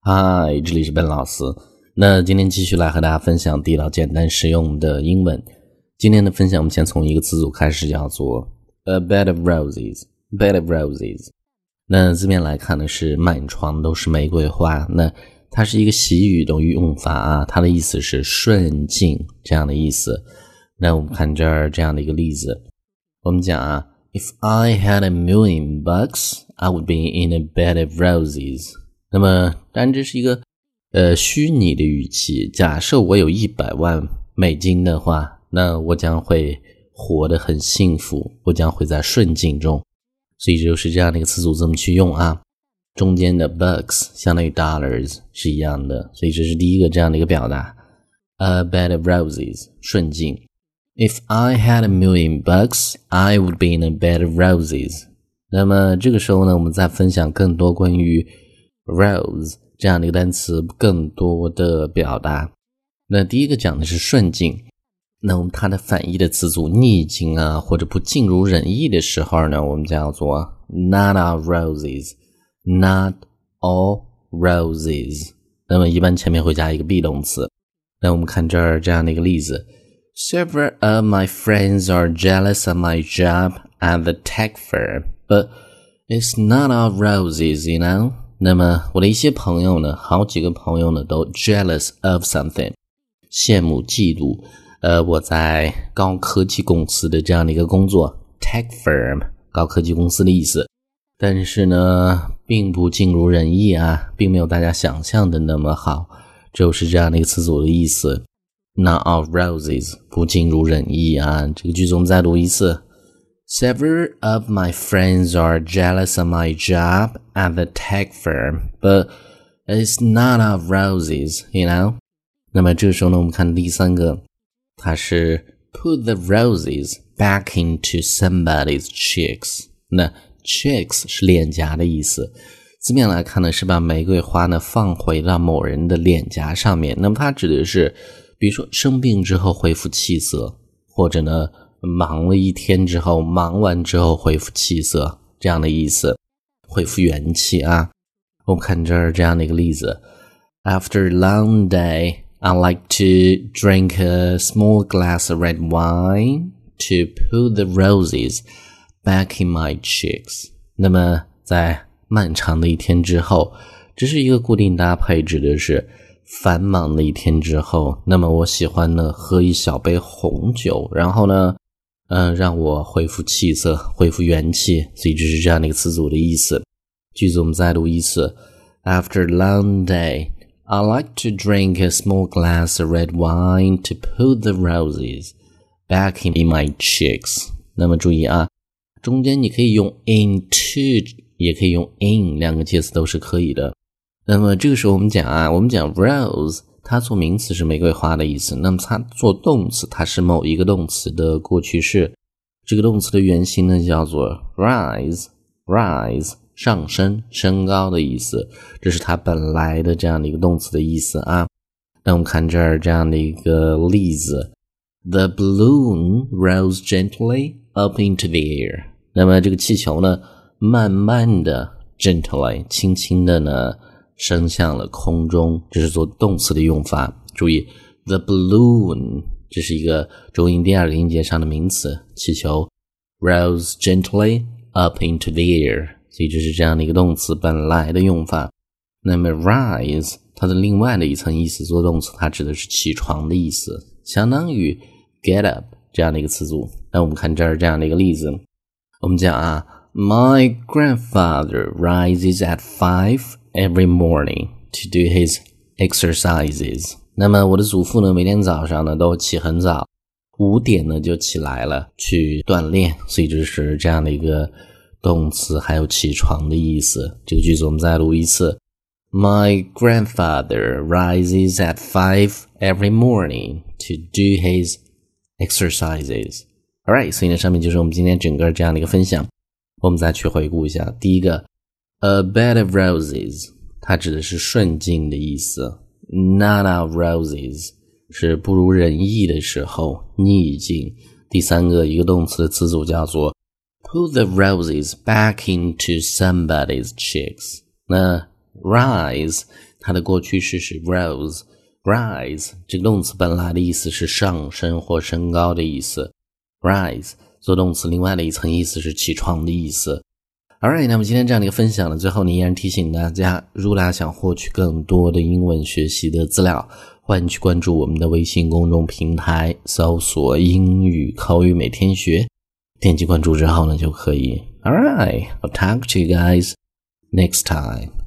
嗨，这里是笨老师。那今天继续来和大家分享地道、简单、实用的英文。今天的分享，我们先从一个词组开始，叫做 a bed of roses。bed of roses。那字面来看呢，是满床都是玫瑰花。那它是一个习语的用法啊，它的意思是顺境这样的意思。那我们看这儿这样的一个例子，我们讲啊，If I had a million bucks, I would be in a bed of roses。那么，当然这是一个呃虚拟的语气。假设我有一百万美金的话，那我将会活得很幸福，我将会在顺境中。所以就是这样的一个词组这么去用啊。中间的 bucks 相当于 dollars 是一样的，所以这是第一个这样的一个表达。A bed of roses，顺境。If I had a million bucks, I would be in a bed of roses。那么这个时候呢，我们再分享更多关于 rose 这样的一个单词更多的表达。那第一个讲的是顺境，那我们它的反义的词组逆境啊，或者不尽如人意的时候呢，我们叫做 not all roses，not all roses。那么一般前面会加一个 be 动词。那我们看这儿这样的一个例子：Several of my friends are jealous of my job at the tech firm, but it's not all roses, you know. 那么我的一些朋友呢，好几个朋友呢都 jealous of something，羡慕嫉妒。呃，我在高科技公司的这样的一个工作，tech firm，高科技公司的意思。但是呢，并不尽如人意啊，并没有大家想象的那么好，就是这样的一个词组的意思。Not all roses，不尽如人意啊。这个句子我们再读一次。Several of my friends are jealous of my job at the tech firm, but it's not of roses, you know. 那么这个时候呢，我们看第三个，它是 put the roses back into somebody's cheeks。那 cheeks 是脸颊的意思，字面来看呢是把玫瑰花呢放回到某人的脸颊上面。那么它指的是，比如说生病之后恢复气色，或者呢。 忙了一天之后，忙完之后恢复气色，这样的意思，恢复元气啊。我们看这儿这样的一个例子：After long day, I like to drink a small glass of red wine to put the roses back in my cheeks。那么在漫长的一天之后，这是一个固定搭配，指的是繁忙的一天之后。那么我喜欢呢喝一小杯红酒，然后呢。嗯，让我恢复气色，恢复元气，所以这是这样的一个词组的意思。句子我们再读一次：After long day, I like to drink a small glass of red wine to put the roses back in my cheeks。那么注意啊，中间你可以用 into，也可以用 in，两个介词都是可以的。那么这个时候我们讲啊，我们讲 rose。它做名词是玫瑰花的意思，那么它做动词，它是某一个动词的过去式。这个动词的原型呢叫做 rise，rise 上升、升高的意思，这是它本来的这样的一个动词的意思啊。那我们看这儿这样的一个例子：The balloon rose gently up into the air。那么这个气球呢，慢慢的 gently 轻轻的呢。升向了空中，这是做动词的用法。注意，the balloon，这是一个重音第二个音节上的名词，气球，rose gently up into the air，所以这是这样的一个动词本来的用法。那么 rise，它的另外的一层意思做动词，它指的是起床的意思，相当于 get up 这样的一个词组。那我们看这儿这样的一个例子，我们讲啊，My grandfather rises at five。Every morning to do his exercises。那么我的祖父呢，每天早上呢都起很早，五点呢就起来了去锻炼，所以这是这样的一个动词，还有起床的意思。这个句子我们再读一次：My grandfather rises at five every morning to do his exercises. Alright，所以呢，上面就是我们今天整个这样的一个分享。我们再去回顾一下，第一个。A bed of roses，它指的是顺境的意思。Not of roses 是不如人意的时候，逆境。第三个一个动词的词组叫做 put the roses back into somebody's cheeks。那 Rise，它的过去式是 rose。Rise 这个动词本来的意思是上升或升高的意思。Rise 做动词另外的一层意思是起床的意思。All right，那么今天这样的一个分享呢，最后呢依然提醒大家，如果大家想获取更多的英文学习的资料，欢迎去关注我们的微信公众平台，搜索“英语口语每天学”，点击关注之后呢就可以。All right，I'll talk to you guys next time.